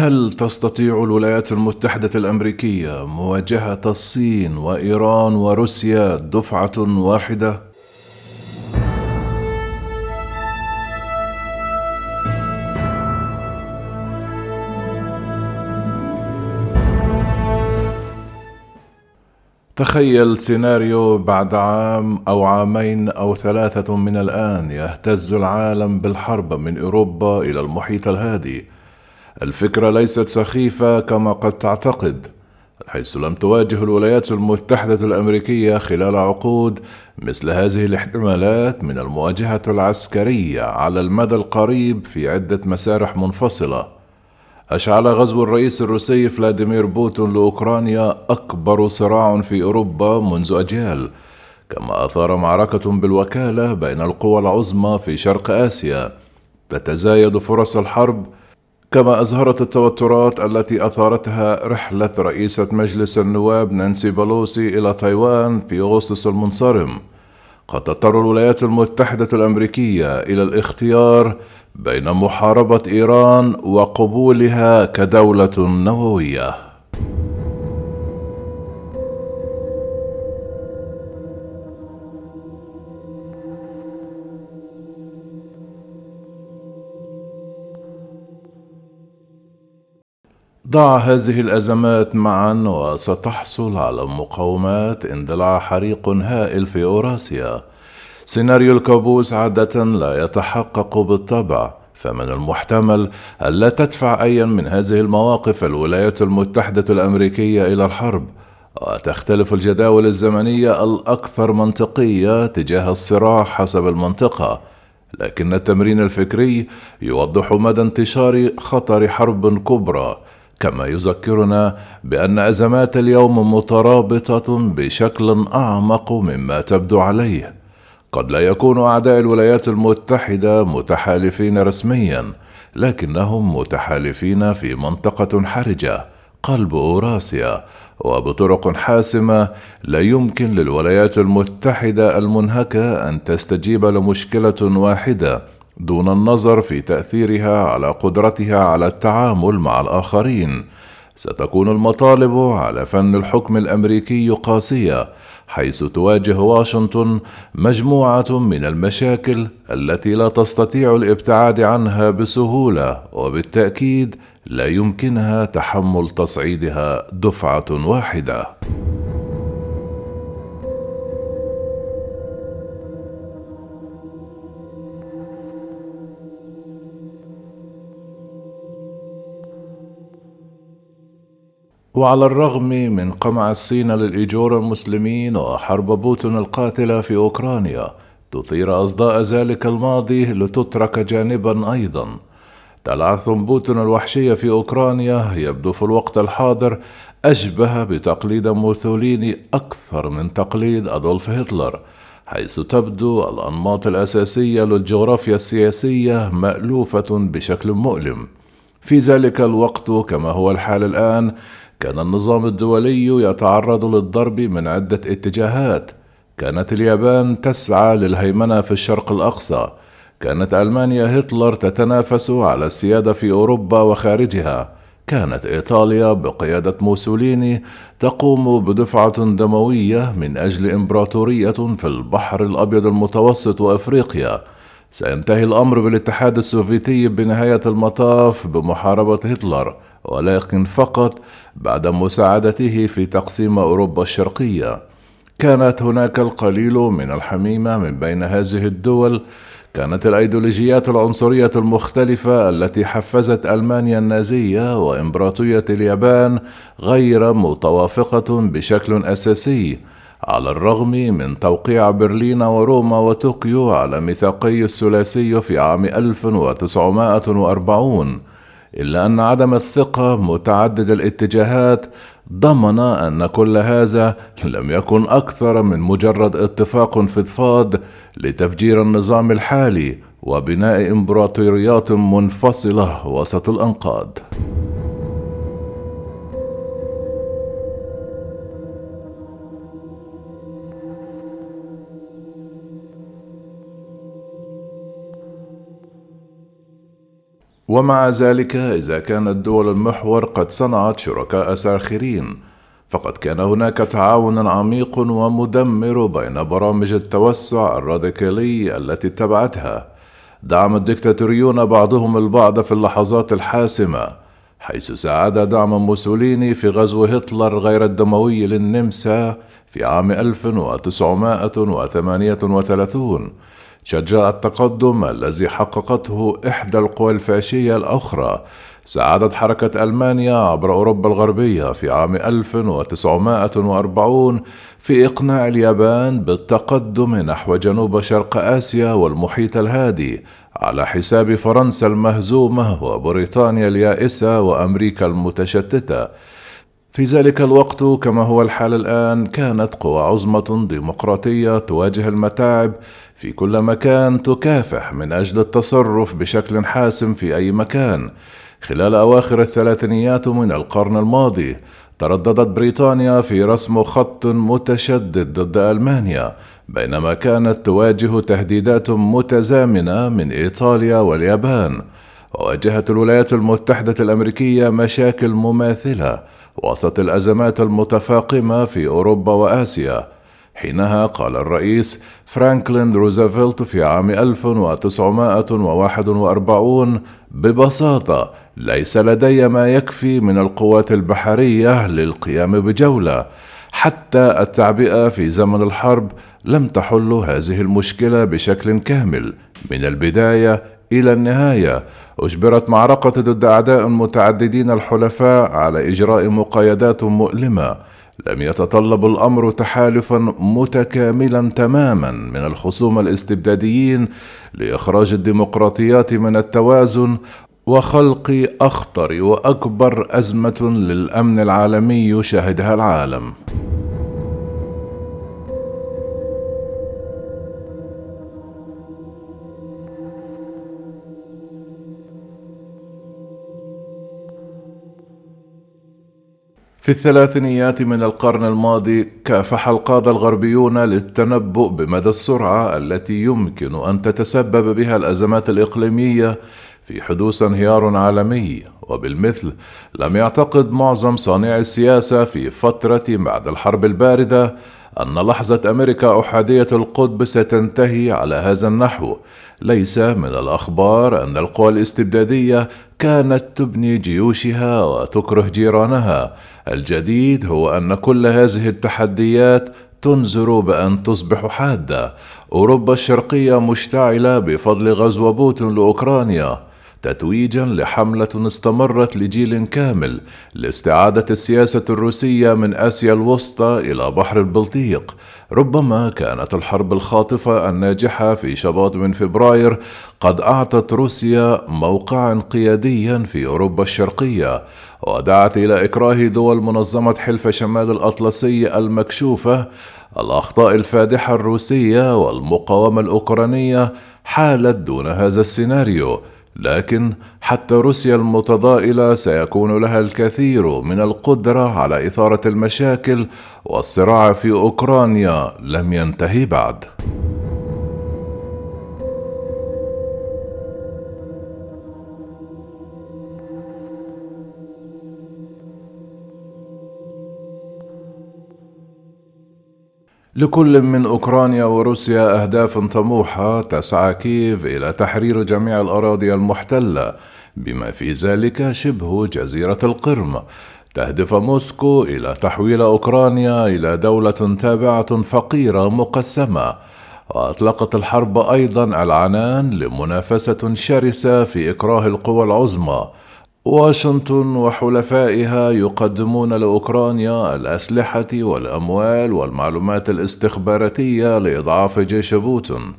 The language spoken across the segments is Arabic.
هل تستطيع الولايات المتحدة الأمريكية مواجهة الصين وإيران وروسيا دفعة واحدة؟ تخيل سيناريو بعد عام أو عامين أو ثلاثة من الآن يهتز العالم بالحرب من أوروبا إلى المحيط الهادي الفكرة ليست سخيفة كما قد تعتقد حيث لم تواجه الولايات المتحدة الأمريكية خلال عقود مثل هذه الاحتمالات من المواجهة العسكرية على المدى القريب في عدة مسارح منفصلة. أشعل غزو الرئيس الروسي فلاديمير بوتون لأوكرانيا أكبر صراع في أوروبا منذ أجيال كما أثار معركة بالوكالة بين القوى العظمى في شرق آسيا. تتزايد فرص الحرب كما أظهرت التوترات التي أثارتها رحلة رئيسة مجلس النواب نانسي بلوسي إلى تايوان في أغسطس المنصرم قد تضطر الولايات المتحدة الأمريكية إلى الاختيار بين محاربة إيران وقبولها كدولة نووية. ضع هذه الأزمات معا وستحصل على مقاومات اندلاع حريق هائل في أوراسيا. سيناريو الكابوس عادة لا يتحقق بالطبع فمن المحتمل ألا تدفع أيا من هذه المواقف الولايات المتحدة الأمريكية إلى الحرب. وتختلف الجداول الزمنية الأكثر منطقية تجاه الصراع حسب المنطقة. لكن التمرين الفكري يوضح مدى انتشار خطر حرب كبرى. كما يذكرنا بأن أزمات اليوم مترابطة بشكل أعمق مما تبدو عليه. قد لا يكون أعداء الولايات المتحدة متحالفين رسميا لكنهم متحالفين في منطقة حرجة قلب أوراسيا وبطرق حاسمة لا يمكن للولايات المتحدة المنهكة أن تستجيب لمشكلة واحدة دون النظر في تأثيرها على قدرتها على التعامل مع الآخرين. ستكون المطالب على فن الحكم الأمريكي قاسية حيث تواجه واشنطن مجموعة من المشاكل التي لا تستطيع الابتعاد عنها بسهولة وبالتأكيد لا يمكنها تحمل تصعيدها دفعة واحدة. وعلى الرغم من قمع الصين للإيجور المسلمين وحرب بوتين القاتلة في أوكرانيا تثير أصداء ذلك الماضي لتترك جانبا أيضا. تلعثم بوتين الوحشية في أوكرانيا يبدو في الوقت الحاضر أشبه بتقليد موسوليني أكثر من تقليد أدولف هتلر حيث تبدو الأنماط الأساسية للجغرافيا السياسية مألوفة بشكل مؤلم. في ذلك الوقت كما هو الحال الآن كان النظام الدولي يتعرض للضرب من عدة اتجاهات. كانت اليابان تسعى للهيمنة في الشرق الأقصى. كانت ألمانيا هتلر تتنافس على السيادة في أوروبا وخارجها. كانت إيطاليا بقيادة موسوليني تقوم بدفعة دموية من أجل إمبراطورية في البحر الأبيض المتوسط وأفريقيا. سينتهي الأمر بالاتحاد السوفيتي بنهاية المطاف بمحاربة هتلر. ولكن فقط بعد مساعدته في تقسيم أوروبا الشرقية. كانت هناك القليل من الحميمة من بين هذه الدول. كانت الأيديولوجيات العنصرية المختلفة التي حفزت ألمانيا النازية وإمبراطورية اليابان غير متوافقة بشكل أساسي على الرغم من توقيع برلين وروما وطوكيو على ميثاقي الثلاثي في عام 1940 إلا أن عدم الثقة متعدد الاتجاهات ضمن أن كل هذا لم يكن أكثر من مجرد اتفاق فضفاض لتفجير النظام الحالي وبناء إمبراطوريات منفصلة وسط الأنقاض. ومع ذلك إذا كانت دول المحور قد صنعت شركاء ساخرين فقد كان هناك تعاون عميق ومدمر بين برامج التوسع الراديكالي التي اتبعتها. دعم الدكتاتوريون بعضهم البعض في اللحظات الحاسمة حيث ساعد دعم موسوليني في غزو هتلر غير الدموي للنمسا في عام 1938 شجع التقدم الذي حققته إحدى القوى الفاشية الأخرى. ساعدت حركة ألمانيا عبر أوروبا الغربية في عام 1940 في إقناع اليابان بالتقدم نحو جنوب شرق آسيا والمحيط الهادي على حساب فرنسا المهزومة وبريطانيا اليائسة وأمريكا المتشتتة. في ذلك الوقت كما هو الحال الآن كانت قوى عظمة ديمقراطية تواجه المتاعب في كل مكان تكافح من أجل التصرف بشكل حاسم في أي مكان. خلال أواخر الثلاثينيات من القرن الماضي ترددت بريطانيا في رسم خط متشدد ضد ألمانيا بينما كانت تواجه تهديدات متزامنة من إيطاليا واليابان. وواجهت الولايات المتحدة الأمريكية مشاكل مماثلة وسط الأزمات المتفاقمة في أوروبا وآسيا. حينها قال الرئيس فرانكلين روزفلت في عام 1941 ببساطة ليس لدي ما يكفي من القوات البحرية للقيام بجولة. حتى التعبئة في زمن الحرب لم تحل هذه المشكلة بشكل كامل. من البداية إلى النهاية أجبرت معركة ضد أعداء متعددين الحلفاء على إجراء مقايدات مؤلمة. لم يتطلب الأمر تحالفا متكاملا تماما من الخصوم الاستبداديين لإخراج الديمقراطيات من التوازن وخلق أخطر وأكبر أزمة للأمن العالمي شهدها العالم. في الثلاثينيات من القرن الماضي كافح القادة الغربيون للتنبؤ بمدى السرعة التي يمكن أن تتسبب بها الأزمات الإقليمية في حدوث انهيار عالمي. وبالمثل لم يعتقد معظم صانعي السياسة في فترة بعد الحرب الباردة أن لحظة أمريكا أحادية القطب ستنتهي على هذا النحو. ليس من الأخبار أن القوى الاستبدادية كانت تبني جيوشها وتكره جيرانها. الجديد هو أن كل هذه التحديات تنذر بأن تصبح حادة. أوروبا الشرقية مشتعلة بفضل غزو بوتين لأوكرانيا. تتويجا لحملة استمرت لجيل كامل لاستعادة السياسة الروسية من آسيا الوسطى إلى بحر البلطيق. ربما كانت الحرب الخاطفة الناجحة في شباط من فبراير قد أعطت روسيا موقعا قياديا في أوروبا الشرقية ودعت إلى إكراه دول منظمة حلف شمال الأطلسي المكشوفة الأخطاء الفادحة الروسية والمقاومة الأوكرانية حالت دون هذا السيناريو. لكن حتى روسيا المتضائله سيكون لها الكثير من القدرة على إثارة المشاكل والصراع في أوكرانيا لم ينتهي بعد. لكل من أوكرانيا وروسيا أهداف طموحة تسعى كييف إلى تحرير جميع الأراضي المحتلة بما في ذلك شبه جزيرة القرم. تهدف موسكو إلى تحويل أوكرانيا إلى دولة تابعة فقيرة مقسمة. وأطلقت الحرب أيضا العنان لمنافسة شرسة في إكراه القوى العظمى. واشنطن وحلفائها يقدمون لأوكرانيا الأسلحة والأموال والمعلومات الاستخباراتية لإضعاف جيش بوتين.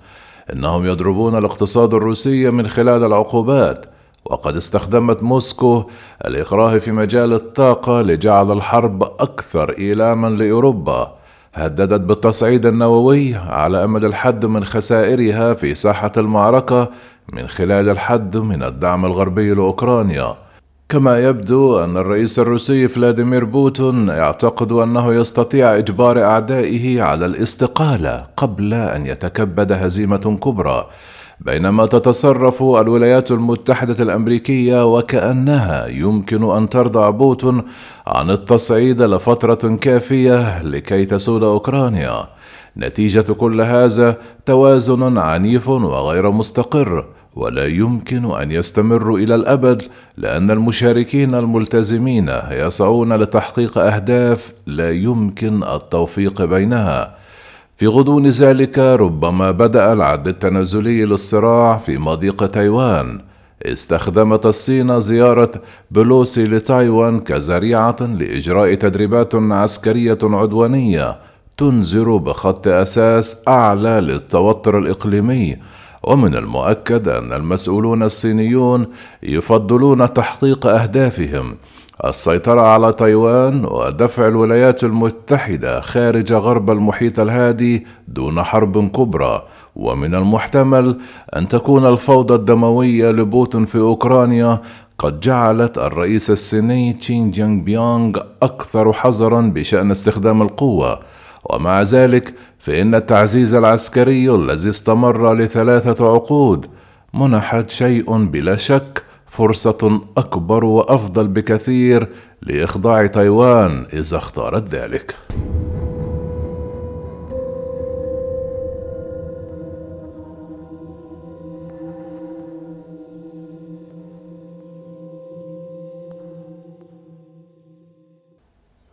إنهم يضربون الاقتصاد الروسي من خلال العقوبات. وقد استخدمت موسكو الاكراه في مجال الطاقة لجعل الحرب أكثر إيلاما لأوروبا. هددت بالتصعيد النووي على امل الحد من خسائرها في ساحة المعركة من خلال الحد من الدعم الغربي لأوكرانيا. كما يبدو أن الرئيس الروسي فلاديمير بوتون يعتقد أنه يستطيع إجبار أعدائه على الاستقالة قبل أن يتكبد هزيمة كبرى بينما تتصرف الولايات المتحدة الأمريكية وكأنها يمكن أن ترضع بوتون عن التصعيد لفترة كافية لكي تسود أوكرانيا. نتيجة كل هذا توازن عنيف وغير مستقر ولا يمكن أن يستمروا إلى الأبد لأن المشاركين الملتزمين يسعون لتحقيق أهداف لا يمكن التوفيق بينها. في غضون ذلك ربما بدأ العد التنازلي للصراع في مضيق تايوان. استخدمت الصين زيارة بلوسي لتايوان كذريعه لإجراء تدريبات عسكرية عدوانية تنذر بخط أساس أعلى للتوتر الإقليمي. ومن المؤكد أن المسؤولون الصينيون يفضلون تحقيق أهدافهم. السيطرة على تايوان ودفع الولايات المتحدة خارج غرب المحيط الهادي دون حرب كبرى. ومن المحتمل أن تكون الفوضى الدموية لبوتين في أوكرانيا قد جعلت الرئيس الصيني تشين جينغ بيونغ أكثر حذرا بشأن استخدام القوة. ومع ذلك فإن التعزيز العسكري الذي استمر لثلاثة عقود منحت شيء بلا شك فرصة أكبر وأفضل بكثير لإخضاع تايوان إذا اختارت ذلك.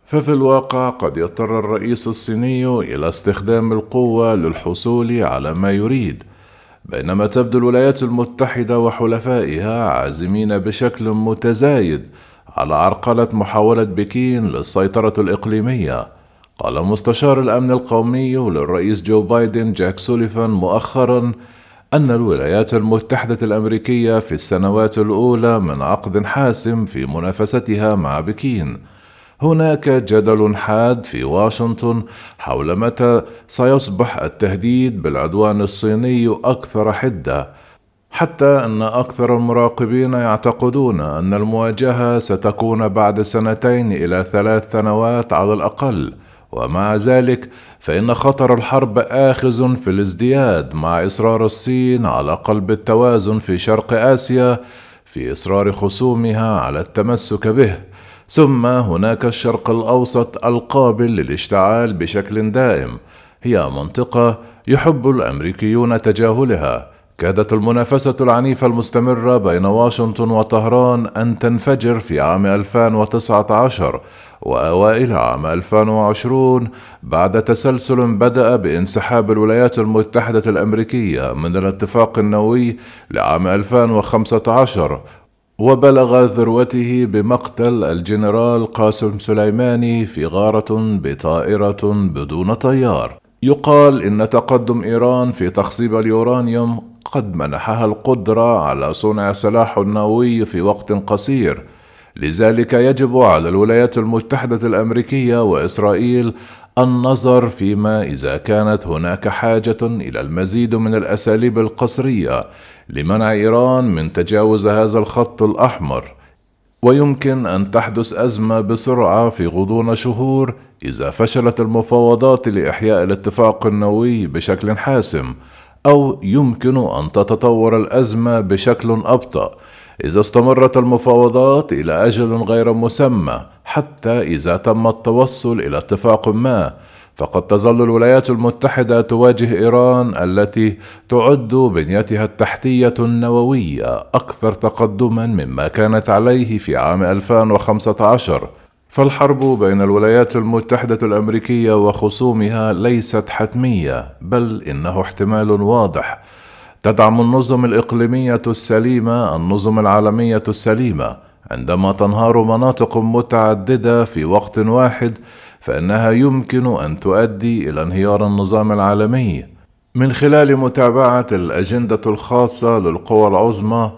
ففي الواقع قد يضطر الرئيس الصيني إلى استخدام القوة للحصول على ما يريد بينما تبدو الولايات المتحدة وحلفائها عازمين بشكل متزايد على عرقلة محاولة بكين للسيطرة الإقليمية. قال مستشار الأمن القومي للرئيس جو بايدن جاك سوليفان مؤخرا أن الولايات المتحدة الأمريكية في السنوات الأولى من عقد حاسم في منافستها مع بكين. هناك جدل حاد في واشنطن حول متى سيصبح التهديد بالعدوان الصيني أكثر حدة حتى أن أكثر المراقبين يعتقدون أن المواجهة ستكون بعد سنتين إلى ثلاث سنوات على الأقل. ومع ذلك فإن خطر الحرب آخذ في الازدياد مع إصرار الصين على قلب التوازن في شرق آسيا في إصرار خصومها على التمسك به. ثم هناك الشرق الأوسط القابل للاشتعال بشكل دائم. هي منطقة يحب الأمريكيون تجاهلها. كادت المنافسة العنيفة المستمرة بين واشنطن وطهران أن تنفجر في عام 2019 وأوائل عام 2020 بعد تسلسل بدأ بانسحاب الولايات المتحدة الأمريكية من الاتفاق النووي لعام 2015 وبلغ ذروته بمقتل الجنرال قاسم سليماني في غارة بطائرة بدون طيار. يقال إن تقدم إيران في تخصيب اليورانيوم قد منحها القدرة على صنع سلاح نووي في وقت قصير. لذلك يجب على الولايات المتحدة الأمريكية وإسرائيل النظر فيما إذا كانت هناك حاجة إلى المزيد من الأساليب القسرية لمنع إيران من تجاوز هذا الخط الأحمر. ويمكن أن تحدث أزمة بسرعة في غضون شهور إذا فشلت المفاوضات لإحياء الاتفاق النووي بشكل حاسم أو يمكن أن تتطور الأزمة بشكل أبطأ. إذا استمرت المفاوضات إلى أجل غير مسمى حتى إذا تم التوصل إلى اتفاق ما. فقد تظل الولايات المتحدة تواجه إيران التي تعد بنيتها التحتية النووية أكثر تقدما مما كانت عليه في عام 2015 فالحرب بين الولايات المتحدة الأمريكية وخصومها ليست حتمية بل إنه احتمال واضح. تدعم النظم الإقليمية السليمة النظم العالمية السليمة عندما تنهار مناطق متعددة في وقت واحد فإنها يمكن أن تؤدي إلى انهيار النظام العالمي. من خلال متابعة الأجندة الخاصة للقوى العظمى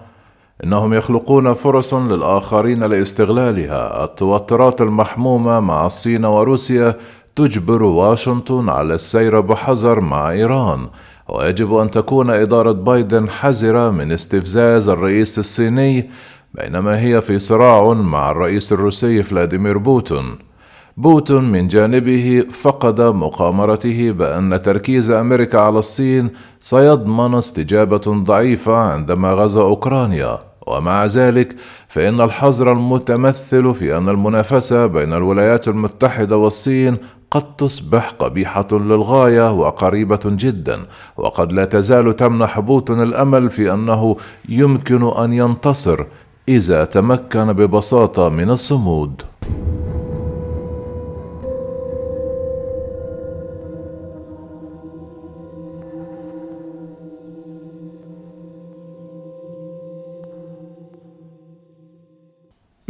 إنهم يخلقون فرصا للآخرين لاستغلالها. التوترات المحمومة مع الصين وروسيا تجبر واشنطن على السير بحذر مع إيران ويجب أن تكون إدارة بايدن حذرة من استفزاز الرئيس الصيني بينما هي في صراع مع الرئيس الروسي فلاديمير بوتين. بوتين من جانبه فقد مقامرته بأن تركيز أمريكا على الصين سيضمن استجابة ضعيفة عندما غزا أوكرانيا. ومع ذلك فإن الخطر المتمثل في أن المنافسة بين الولايات المتحدة والصين قد تصبح قبيحة للغاية وقريبة جدا وقد لا تزال تمنح بوتين الأمل في أنه يمكن أن ينتصر إذا تمكن ببساطة من الصمود.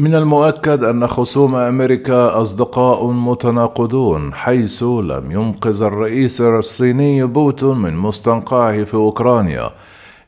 من المؤكد أن خصوم أمريكا أصدقاء متناقضون حيث لم ينقذ الرئيس الصيني بوتون من مستنقعه في أوكرانيا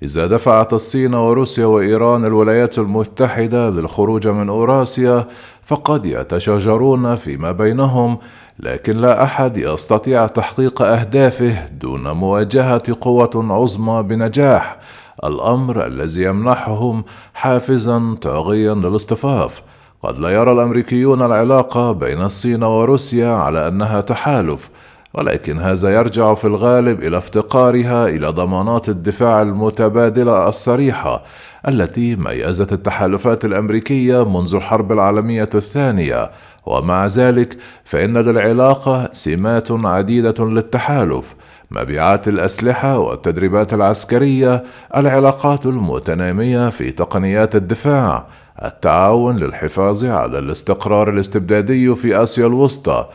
إذا دفعت الصين وروسيا وإيران الولايات المتحدة للخروج من أوراسيا فقد يتشاجرون فيما بينهم لكن لا أحد يستطيع تحقيق أهدافه دون مواجهة قوة عظمى بنجاح. الأمر الذي يمنحهم حافزا طاغيا للاصطفاف. قد لا يرى الأمريكيون العلاقة بين الصين وروسيا على أنها تحالف ولكن هذا يرجع في الغالب إلى افتقارها إلى ضمانات الدفاع المتبادلة الصريحة التي ميزت التحالفات الأمريكية منذ الحرب العالمية الثانية. ومع ذلك فإن للعلاقة سمات عديدة للتحالف. مبيعات الأسلحة والتدريبات العسكرية العلاقات المتنامية في تقنيات الدفاع التعاون للحفاظ على الاستقرار الاستبدادي في آسيا الوسطى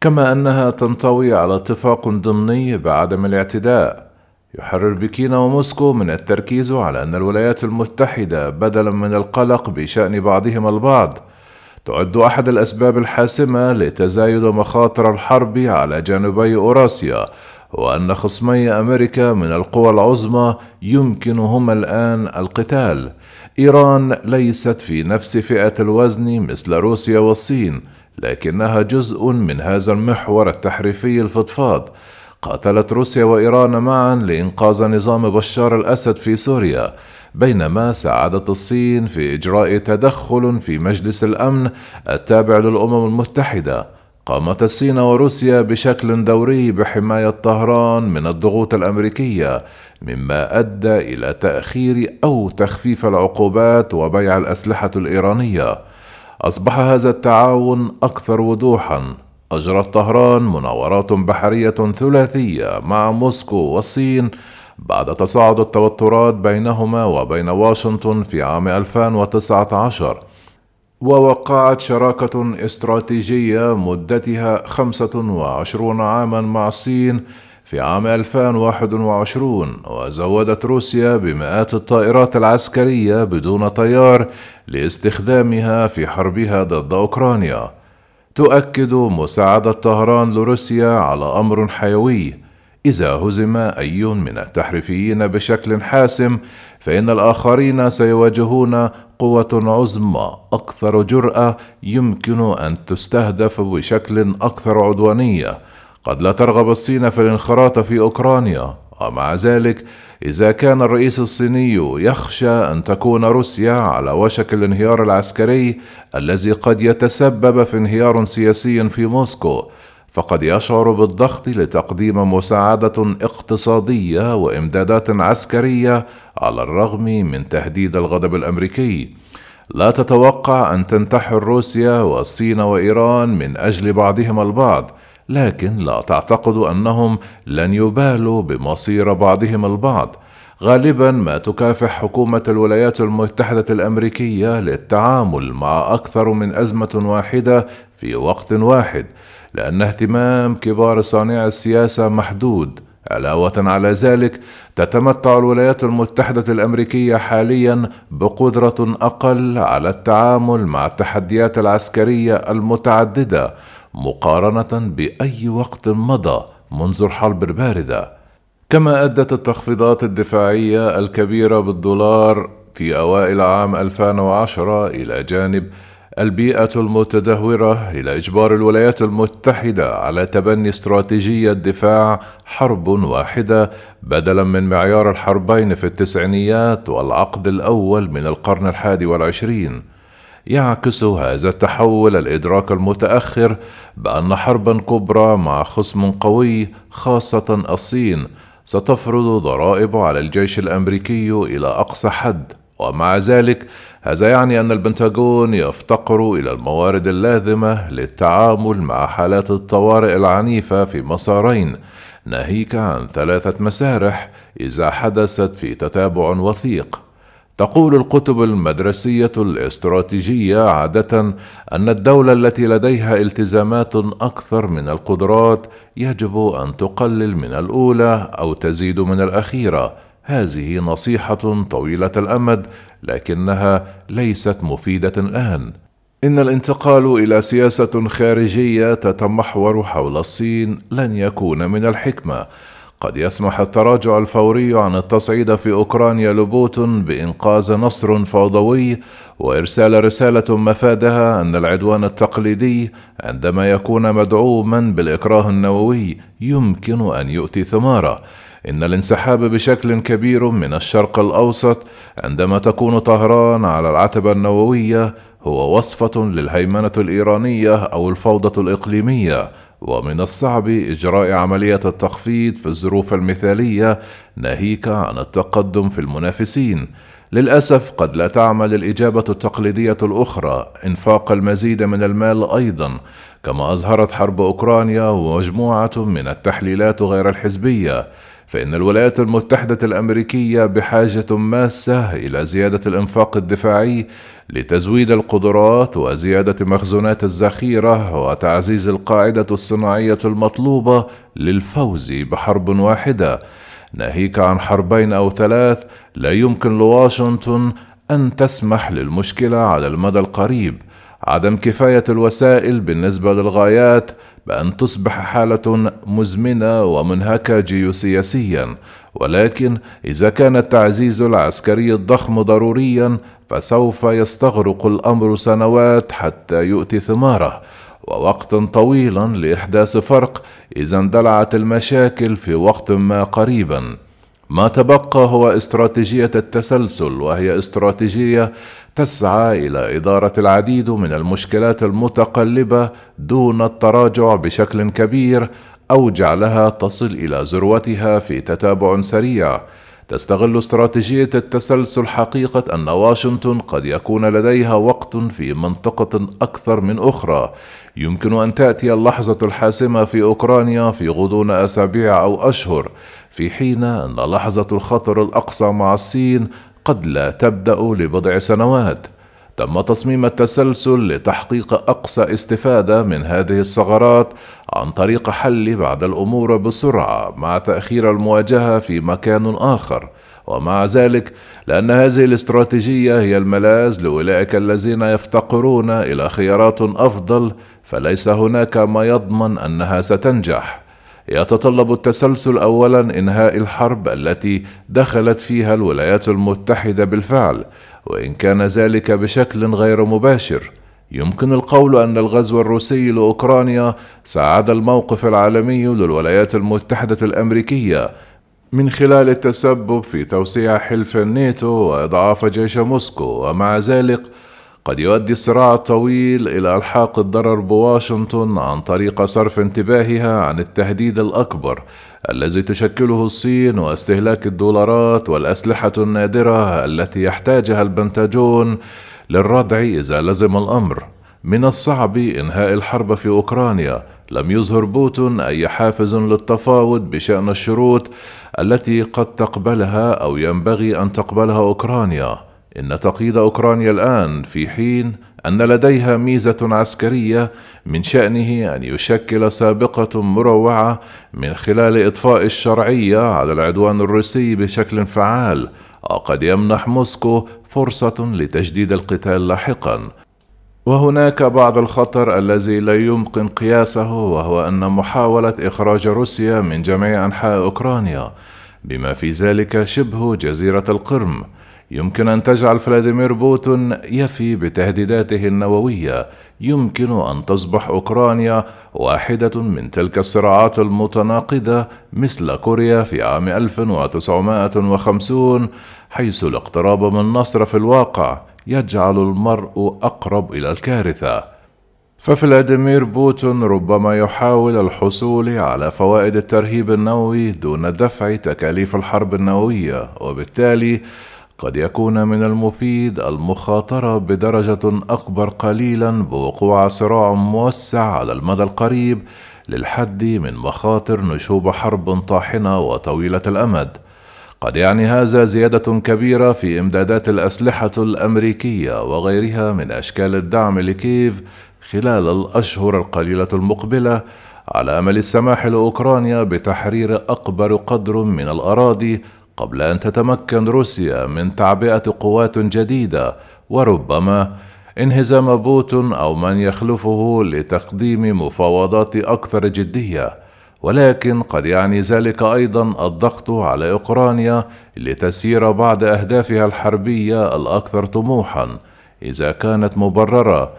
كما أنها تنطوي على اتفاق ضمني بعدم الاعتداء. يحرر بكين وموسكو من التركيز على أن الولايات المتحدة بدلا من القلق بشأن بعضهما البعض تعد أحد الأسباب الحاسمة لتزايد مخاطر الحرب على جانبي أوراسيا وأن خصمي أمريكا من القوى العظمى يمكنهما الآن القتال. إيران ليست في نفس فئة الوزن مثل روسيا والصين لكنها جزء من هذا المحور التحريفي الفضفاض. قاتلت روسيا وإيران معا لإنقاذ نظام بشار الأسد في سوريا بينما ساعدت الصين في إجراء تدخل في مجلس الأمن التابع للأمم المتحدة. قامت الصين وروسيا بشكل دوري بحماية طهران من الضغوط الأمريكية مما أدى إلى تأخير أو تخفيف العقوبات وبيع الأسلحة الإيرانية. أصبح هذا التعاون أكثر وضوحا. أجرت طهران مناورات بحرية ثلاثية مع موسكو والصين بعد تصاعد التوترات بينهما وبين واشنطن في عام 2019 ووقعت شراكة استراتيجية مدتها 25 عاما مع الصين في عام 2021 وزودت روسيا بمئات الطائرات العسكرية بدون طيار لاستخدامها في حربها ضد أوكرانيا. تؤكد مساعدة طهران لروسيا على أمر حيوي إذا هزم أي من التحريفيين بشكل حاسم فإن الآخرين سيواجهون قوة عظمى أكثر جرأة يمكن أن تستهدف بشكل أكثر عدوانية. قد لا ترغب الصين في الانخراط في أوكرانيا ومع ذلك إذا كان الرئيس الصيني يخشى أن تكون روسيا على وشك الانهيار العسكري الذي قد يتسبب في انهيار سياسي في موسكو. فقد يشعر بالضغط لتقديم مساعدة اقتصادية وإمدادات عسكرية على الرغم من تهديد الغضب الأمريكي. لا تتوقع أن تنتحر روسيا والصين وإيران من أجل بعضهما البعض لكن لا تعتقد أنهم لن يبالوا بمصير بعضهم البعض. غالبا ما تكافح حكومة الولايات المتحدة الأمريكية للتعامل مع أكثر من أزمة واحدة في وقت واحد. لأن اهتمام كبار صانعي السياسة محدود. علاوة على ذلك تتمتع الولايات المتحدة الأمريكية حاليا بقدرة أقل على التعامل مع التحديات العسكرية المتعددة مقارنة بأي وقت مضى منذ الحرب الباردة. كما أدت التخفيضات الدفاعية الكبيرة بالدولار في أوائل عام 2010 إلى جانب البيئة المتدهورة إلى إجبار الولايات المتحدة على تبني استراتيجية دفاع حرب واحدة بدلا من معيار الحربين في التسعينيات والعقد الأول من القرن الحادي والعشرين. يعكس هذا التحول الإدراك المتأخر بأن حربا كبرى مع خصم قوي خاصة الصين ستفرض ضرائب على الجيش الأمريكي إلى أقصى حد. ومع ذلك هذا يعني أن البنتاغون يفتقر إلى الموارد اللازمة للتعامل مع حالات الطوارئ العنيفة في مسارين. ناهيك عن ثلاثة مسارح إذا حدثت في تتابع وثيق. تقول الكتب المدرسية الاستراتيجية عادة أن الدولة التي لديها التزامات أكثر من القدرات يجب أن تقلل من الأولى أو تزيد من الأخيرة. هذه نصيحة طويلة الأمد لكنها ليست مفيدة الآن. إن الانتقال إلى سياسة خارجية تتمحور حول الصين لن يكون من الحكمة. قد يسمح التراجع الفوري عن التصعيد في أوكرانيا لبوتون بإنقاذ نصر فوضوي وإرسال رسالة مفادها أن العدوان التقليدي عندما يكون مدعوما بالإكراه النووي يمكن أن يؤتي ثماره. إن الانسحاب بشكل كبير من الشرق الأوسط عندما تكون طهران على العتبة النووية هو وصفة للهيمنة الإيرانية أو الفوضى الإقليمية ومن الصعب إجراء عملية التخفيض في الظروف المثالية ناهيك عن التقدم في المنافسين. للأسف قد لا تعمل الإجابة التقليدية الأخرى إنفاق المزيد من المال أيضا كما أظهرت حرب أوكرانيا ومجموعة من التحليلات غير الحزبية. فإن الولايات المتحدة الأمريكية بحاجة ماسة إلى زيادة الإنفاق الدفاعي لتزويد القدرات وزيادة مخزونات الذخيرة وتعزيز القاعدة الصناعية المطلوبة للفوز بحرب واحدة. ناهيك عن حربين أو ثلاث لا يمكن لواشنطن أن تسمح للمشكلة على المدى القريب. عدم كفاية الوسائل بالنسبة للغايات بأن تصبح حالة مزمنة ومنهكة جيوسياسيا ولكن إذا كان التعزيز العسكري الضخم ضروريا فسوف يستغرق الأمر سنوات حتى يؤتي ثماره. ووقتا طويلا لإحداث فرق إذا اندلعت المشاكل في وقت ما قريبا. ما تبقى هو استراتيجية التسلسل وهي استراتيجية تسعى إلى إدارة العديد من المشكلات المتقلبة دون التراجع بشكل كبير أو جعلها تصل إلى ذروتها في تتابع سريع. تستغل استراتيجية التسلسل حقيقة أن واشنطن قد يكون لديها وقت في منطقة أكثر من أخرى. يمكن أن تأتي اللحظة الحاسمة في أوكرانيا في غضون أسابيع أو أشهر. في حين أن لحظة الخطر الأقصى مع الصين قد لا تبدأ لبضع سنوات. تم تصميم التسلسل لتحقيق أقصى استفادة من هذه الثغرات عن طريق حل بعض الأمور بسرعة مع تأخير المواجهة في مكان آخر. ومع ذلك لأن هذه الاستراتيجية هي الملاذ لأولئك الذين يفتقرون إلى خيارات أفضل فليس هناك ما يضمن أنها ستنجح. يتطلب التسلسل اولا إنهاء الحرب التي دخلت فيها الولايات المتحدة بالفعل وإن كان ذلك بشكل غير مباشر. يمكن القول أن الغزو الروسي لأوكرانيا ساعد الموقف العالمي للولايات المتحدة الأمريكية من خلال التسبب في توسيع حلف الناتو وإضعاف جيش موسكو ومع ذلك قد يؤدي الصراع الطويل إلى إلحاق الضرر بواشنطن عن طريق صرف انتباهها عن التهديد الأكبر الذي تشكله الصين واستهلاك الدولارات والأسلحة النادرة التي يحتاجها البنتاجون للردع إذا لزم الأمر. من الصعب إنهاء الحرب في أوكرانيا. لم يظهر بوتون أي حافز للتفاوض بشأن الشروط التي قد تقبلها أو ينبغي أن تقبلها أوكرانيا. إن تقييد أوكرانيا الآن في حين أن لديها ميزة عسكرية من شأنه أن يشكل سابقة مروعة من خلال إطفاء الشرعية على العدوان الروسي بشكل فعال وقد يمنح موسكو فرصة لتجديد القتال لاحقا. وهناك بعض الخطر الذي لا يمكن قياسه وهو أن محاولة إخراج روسيا من جميع أنحاء أوكرانيا بما في ذلك شبه جزيرة القرم. يمكن أن تجعل فلاديمير بوتين يفي بتهديداته النووية. يمكن أن تصبح أوكرانيا واحدة من تلك الصراعات المتناقضة مثل كوريا في عام 1950 حيث الاقتراب من النصر في الواقع يجعل المرء أقرب إلى الكارثة. ففلاديمير بوتين ربما يحاول الحصول على فوائد الترهيب النووي دون دفع تكاليف الحرب النووية وبالتالي قد يكون من المفيد المخاطرة بدرجة أكبر قليلا بوقوع صراع موسع على المدى القريب للحد من مخاطر نشوب حرب طاحنة وطويلة الأمد. قد يعني هذا زيادة كبيرة في إمدادات الأسلحة الأمريكية وغيرها من أشكال الدعم لكييف خلال الأشهر القليلة المقبلة على أمل السماح لأوكرانيا بتحرير أكبر قدر من الأراضي قبل أن تتمكن روسيا من تعبئة قوات جديدة وربما انهزام بوتون أو من يخلفه لتقديم مفاوضات أكثر جدية. ولكن قد يعني ذلك أيضا الضغط على أوكرانيا لتسيير بعض أهدافها الحربية الأكثر طموحا إذا كانت مبررة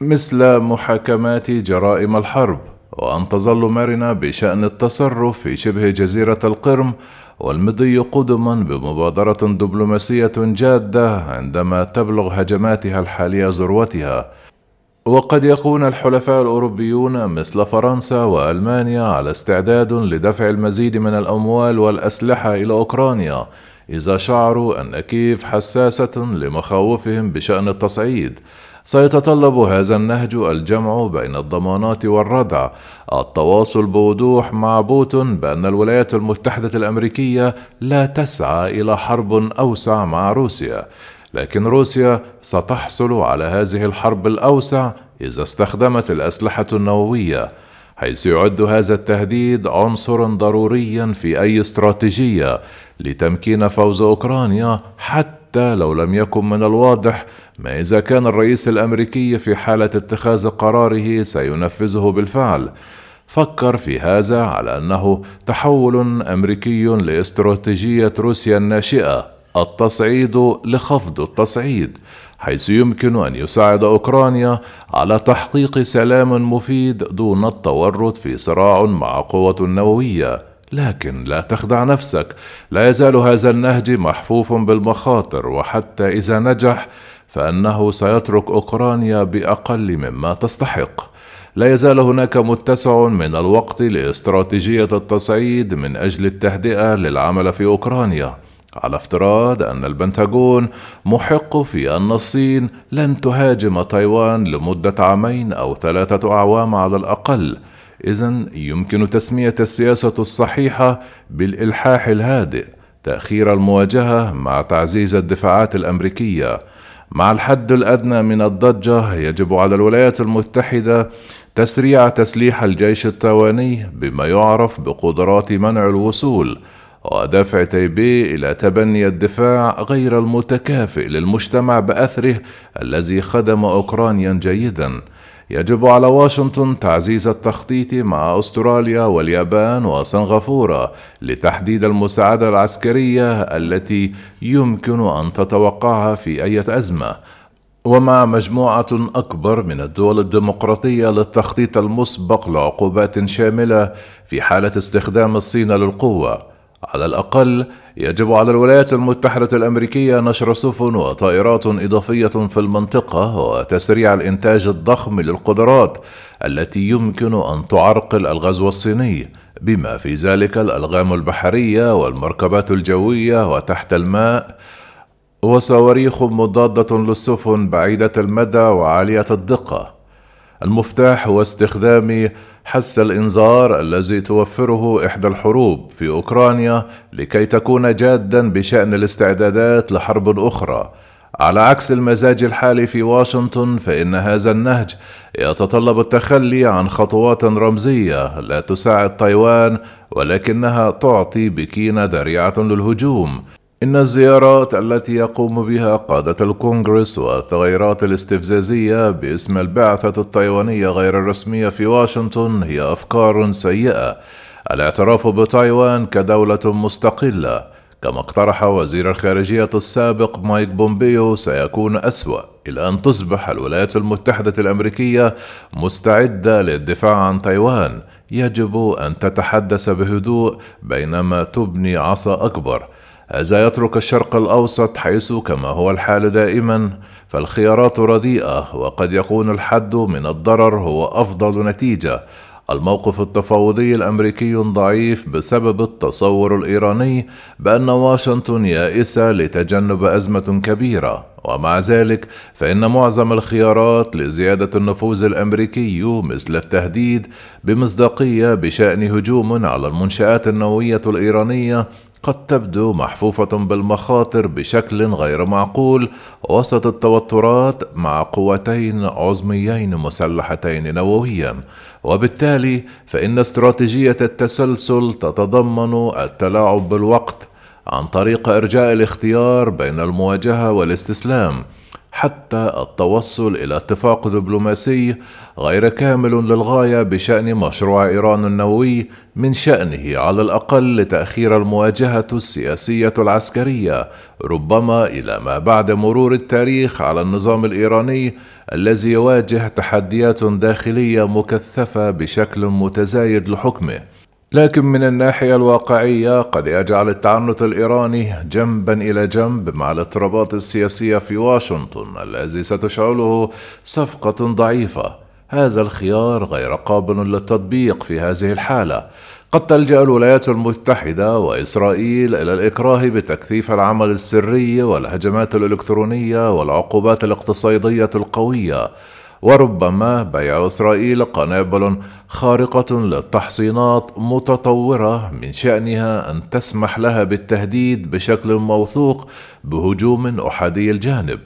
مثل محاكمات جرائم الحرب وأن تظل مرنة بشأن التصرف في شبه جزيرة القرم والمضي قدما بمبادرة دبلوماسية جادة عندما تبلغ هجماتها الحالية ذروتها. وقد يكون الحلفاء الأوروبيون مثل فرنسا وألمانيا على استعداد لدفع المزيد من الأموال والأسلحة إلى أوكرانيا إذا شعروا أن كيف حساسة لمخاوفهم بشأن التصعيد. سيتطلب هذا النهج الجمع بين الضمانات والردع. التواصل بوضوح مع بوتون بأن الولايات المتحدة الأمريكية لا تسعى إلى حرب أوسع مع روسيا لكن روسيا ستحصل على هذه الحرب الأوسع إذا استخدمت الأسلحة النووية حيث يعد هذا التهديد عنصرا ضروريا في أي استراتيجية لتمكين فوز أوكرانيا حتى لو لم يكن من الواضح ما إذا كان الرئيس الأمريكي في حالة اتخاذ قراره سينفذه بالفعل. فكر في هذا على أنه تحول أمريكي لاستراتيجية روسيا الناشئة التصعيد لخفض التصعيد حيث يمكن أن يساعد أوكرانيا على تحقيق سلام مفيد دون التورط في صراع مع قوه نوويه لكن لا تخدع نفسك. لا يزال هذا النهج محفوف بالمخاطر وحتى إذا نجح فإنه سيترك أوكرانيا بأقل مما تستحق. لا يزال هناك متسع من الوقت لاستراتيجية التصعيد من أجل التهدئة للعمل في أوكرانيا على افتراض أن البنتاغون محق في أن الصين لن تهاجم تايوان لمدة عامين أو ثلاثة أعوام على الأقل. اذا يمكن تسمية السياسة الصحيحة بالإلحاح الهادئ تأخير المواجهة مع تعزيز الدفاعات الأمريكية. مع الحد الأدنى من الضجة يجب على الولايات المتحدة تسريع تسليح الجيش التايواني بما يعرف بقدرات منع الوصول ودفع تايبي إلى تبني الدفاع غير المتكافئ للمجتمع بأثره الذي خدم أوكرانيا جيدا. يجب على واشنطن تعزيز التخطيط مع أستراليا واليابان وسنغافوره لتحديد المساعدة العسكرية التي يمكن أن تتوقعها في أي أزمة. ومع مجموعة أكبر من الدول الديمقراطية للتخطيط المسبق لعقوبات شاملة في حالة استخدام الصين للقوة. على الأقل يجب على الولايات المتحدة الأمريكية نشر سفن وطائرات إضافية في المنطقة وتسريع الإنتاج الضخم للقدرات التي يمكن أن تعرقل الغزو الصيني بما في ذلك الألغام البحرية والمركبات الجوية وتحت الماء وصواريخ مضادة للسفن بعيدة المدى وعالية الدقة. المفتاح هو استخدام حس الإنذار الذي توفره إحدى الحروب في أوكرانيا لكي تكون جادا بشأن الاستعدادات لحرب أخرى. على عكس المزاج الحالي في واشنطن فإن هذا النهج يتطلب التخلي عن خطوات رمزية لا تساعد تايوان ولكنها تعطي بكين ذريعة للهجوم. إن الزيارات التي يقوم بها قادة الكونغرس والتغيرات الاستفزازية باسم البعثة التايوانية غير الرسمية في واشنطن هي أفكار سيئة. الاعتراف بتايوان كدولة مستقلة. كما اقترح وزير الخارجية السابق مايك بومبيو سيكون أسوأ إلى أن تصبح الولايات المتحدة الأمريكية مستعدة للدفاع عن تايوان. يجب أن تتحدث بهدوء بينما تبني عصا أكبر. هذا يترك الشرق الأوسط حيث كما هو الحال دائما فالخيارات رديئة وقد يكون الحد من الضرر هو أفضل نتيجة. الموقف التفاوضي الأمريكي ضعيف بسبب التصور الإيراني بأن واشنطن يائسة لتجنب أزمة كبيرة. ومع ذلك فإن معظم الخيارات لزيادة النفوذ الأمريكي مثل التهديد بمصداقية بشأن هجوم على المنشآت النووية الإيرانية قد تبدو محفوفة بالمخاطر بشكل غير معقول. وسط التوترات مع قوتين عظميين مسلحتين نوويا. وبالتالي فإن استراتيجية التسلسل تتضمن التلاعب بالوقت عن طريق إرجاء الاختيار بين المواجهة والاستسلام. حتى التوصل إلى اتفاق دبلوماسي غير كامل للغاية بشأن مشروع إيران النووي من شأنه على الأقل لتأخير المواجهة السياسية العسكرية ربما إلى ما بعد مرور التاريخ على النظام الإيراني الذي يواجه تحديات داخلية مكثفة بشكل متزايد لحكمه. لكن من الناحية الواقعية قد يجعل التعنت الإيراني جنبا إلى جنب مع الاضطرابات السياسية في واشنطن الذي ستشعله صفقة ضعيفة. هذا الخيار غير قابل للتطبيق في هذه الحالة. قد تلجأ الولايات المتحدة وإسرائيل إلى الإكراه بتكثيف العمل السري والهجمات الإلكترونية والعقوبات الاقتصادية القوية. وربما بيع إسرائيل قنابل خارقة للتحصينات متطورة من شأنها أن تسمح لها بالتهديد بشكل موثوق بهجوم أحادي الجانب.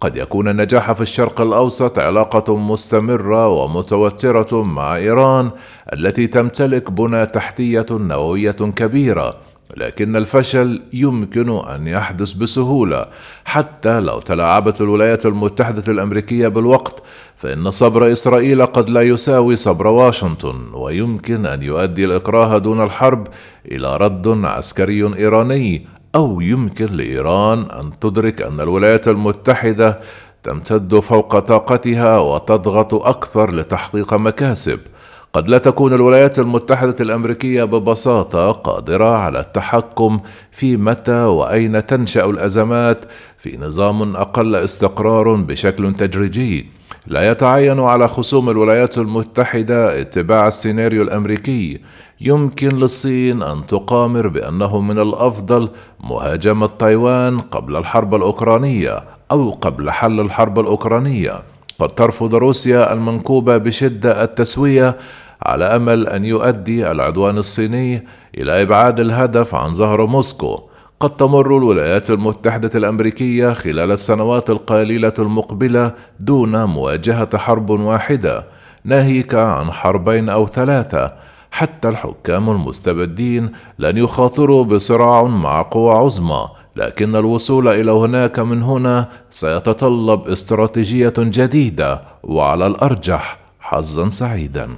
قد يكون النجاح في الشرق الأوسط علاقة مستمرة ومتوترة مع إيران التي تمتلك بنى تحتية نووية كبيرة. لكن الفشل يمكن أن يحدث بسهولة. حتى لو تلاعبت الولايات المتحدة الأمريكية بالوقت فإن صبر إسرائيل قد لا يساوي صبر واشنطن ويمكن أن يؤدي الإكراه دون الحرب إلى رد عسكري إيراني أو يمكن لإيران أن تدرك أن الولايات المتحدة تمتد فوق طاقتها وتضغط أكثر لتحقيق مكاسب. قد لا تكون الولايات المتحدة الأمريكية ببساطة قادرة على التحكم في متى وأين تنشأ الأزمات في نظام أقل استقرار بشكل تدريجي. لا يتعين على خصوم الولايات المتحدة اتباع السيناريو الأمريكي. يمكن للصين أن تقامر بأنه من الأفضل مهاجمة تايوان قبل الحرب الأوكرانية أو قبل حل الحرب الأوكرانية. قد ترفض روسيا المنكوبة بشدة التسوية على أمل أن يؤدي العدوان الصيني إلى إبعاد الهدف عن ظهر موسكو. قد تمر الولايات المتحدة الأمريكية خلال السنوات القليلة المقبلة دون مواجهة حرب واحدة ناهيك عن حربين أو ثلاثة. حتى الحكام المستبدين لن يخاطروا بصراع مع قوى عظمى لكن الوصول إلى هناك من هنا سيتطلب استراتيجية جديدة وعلى الأرجح حظا سعيدا.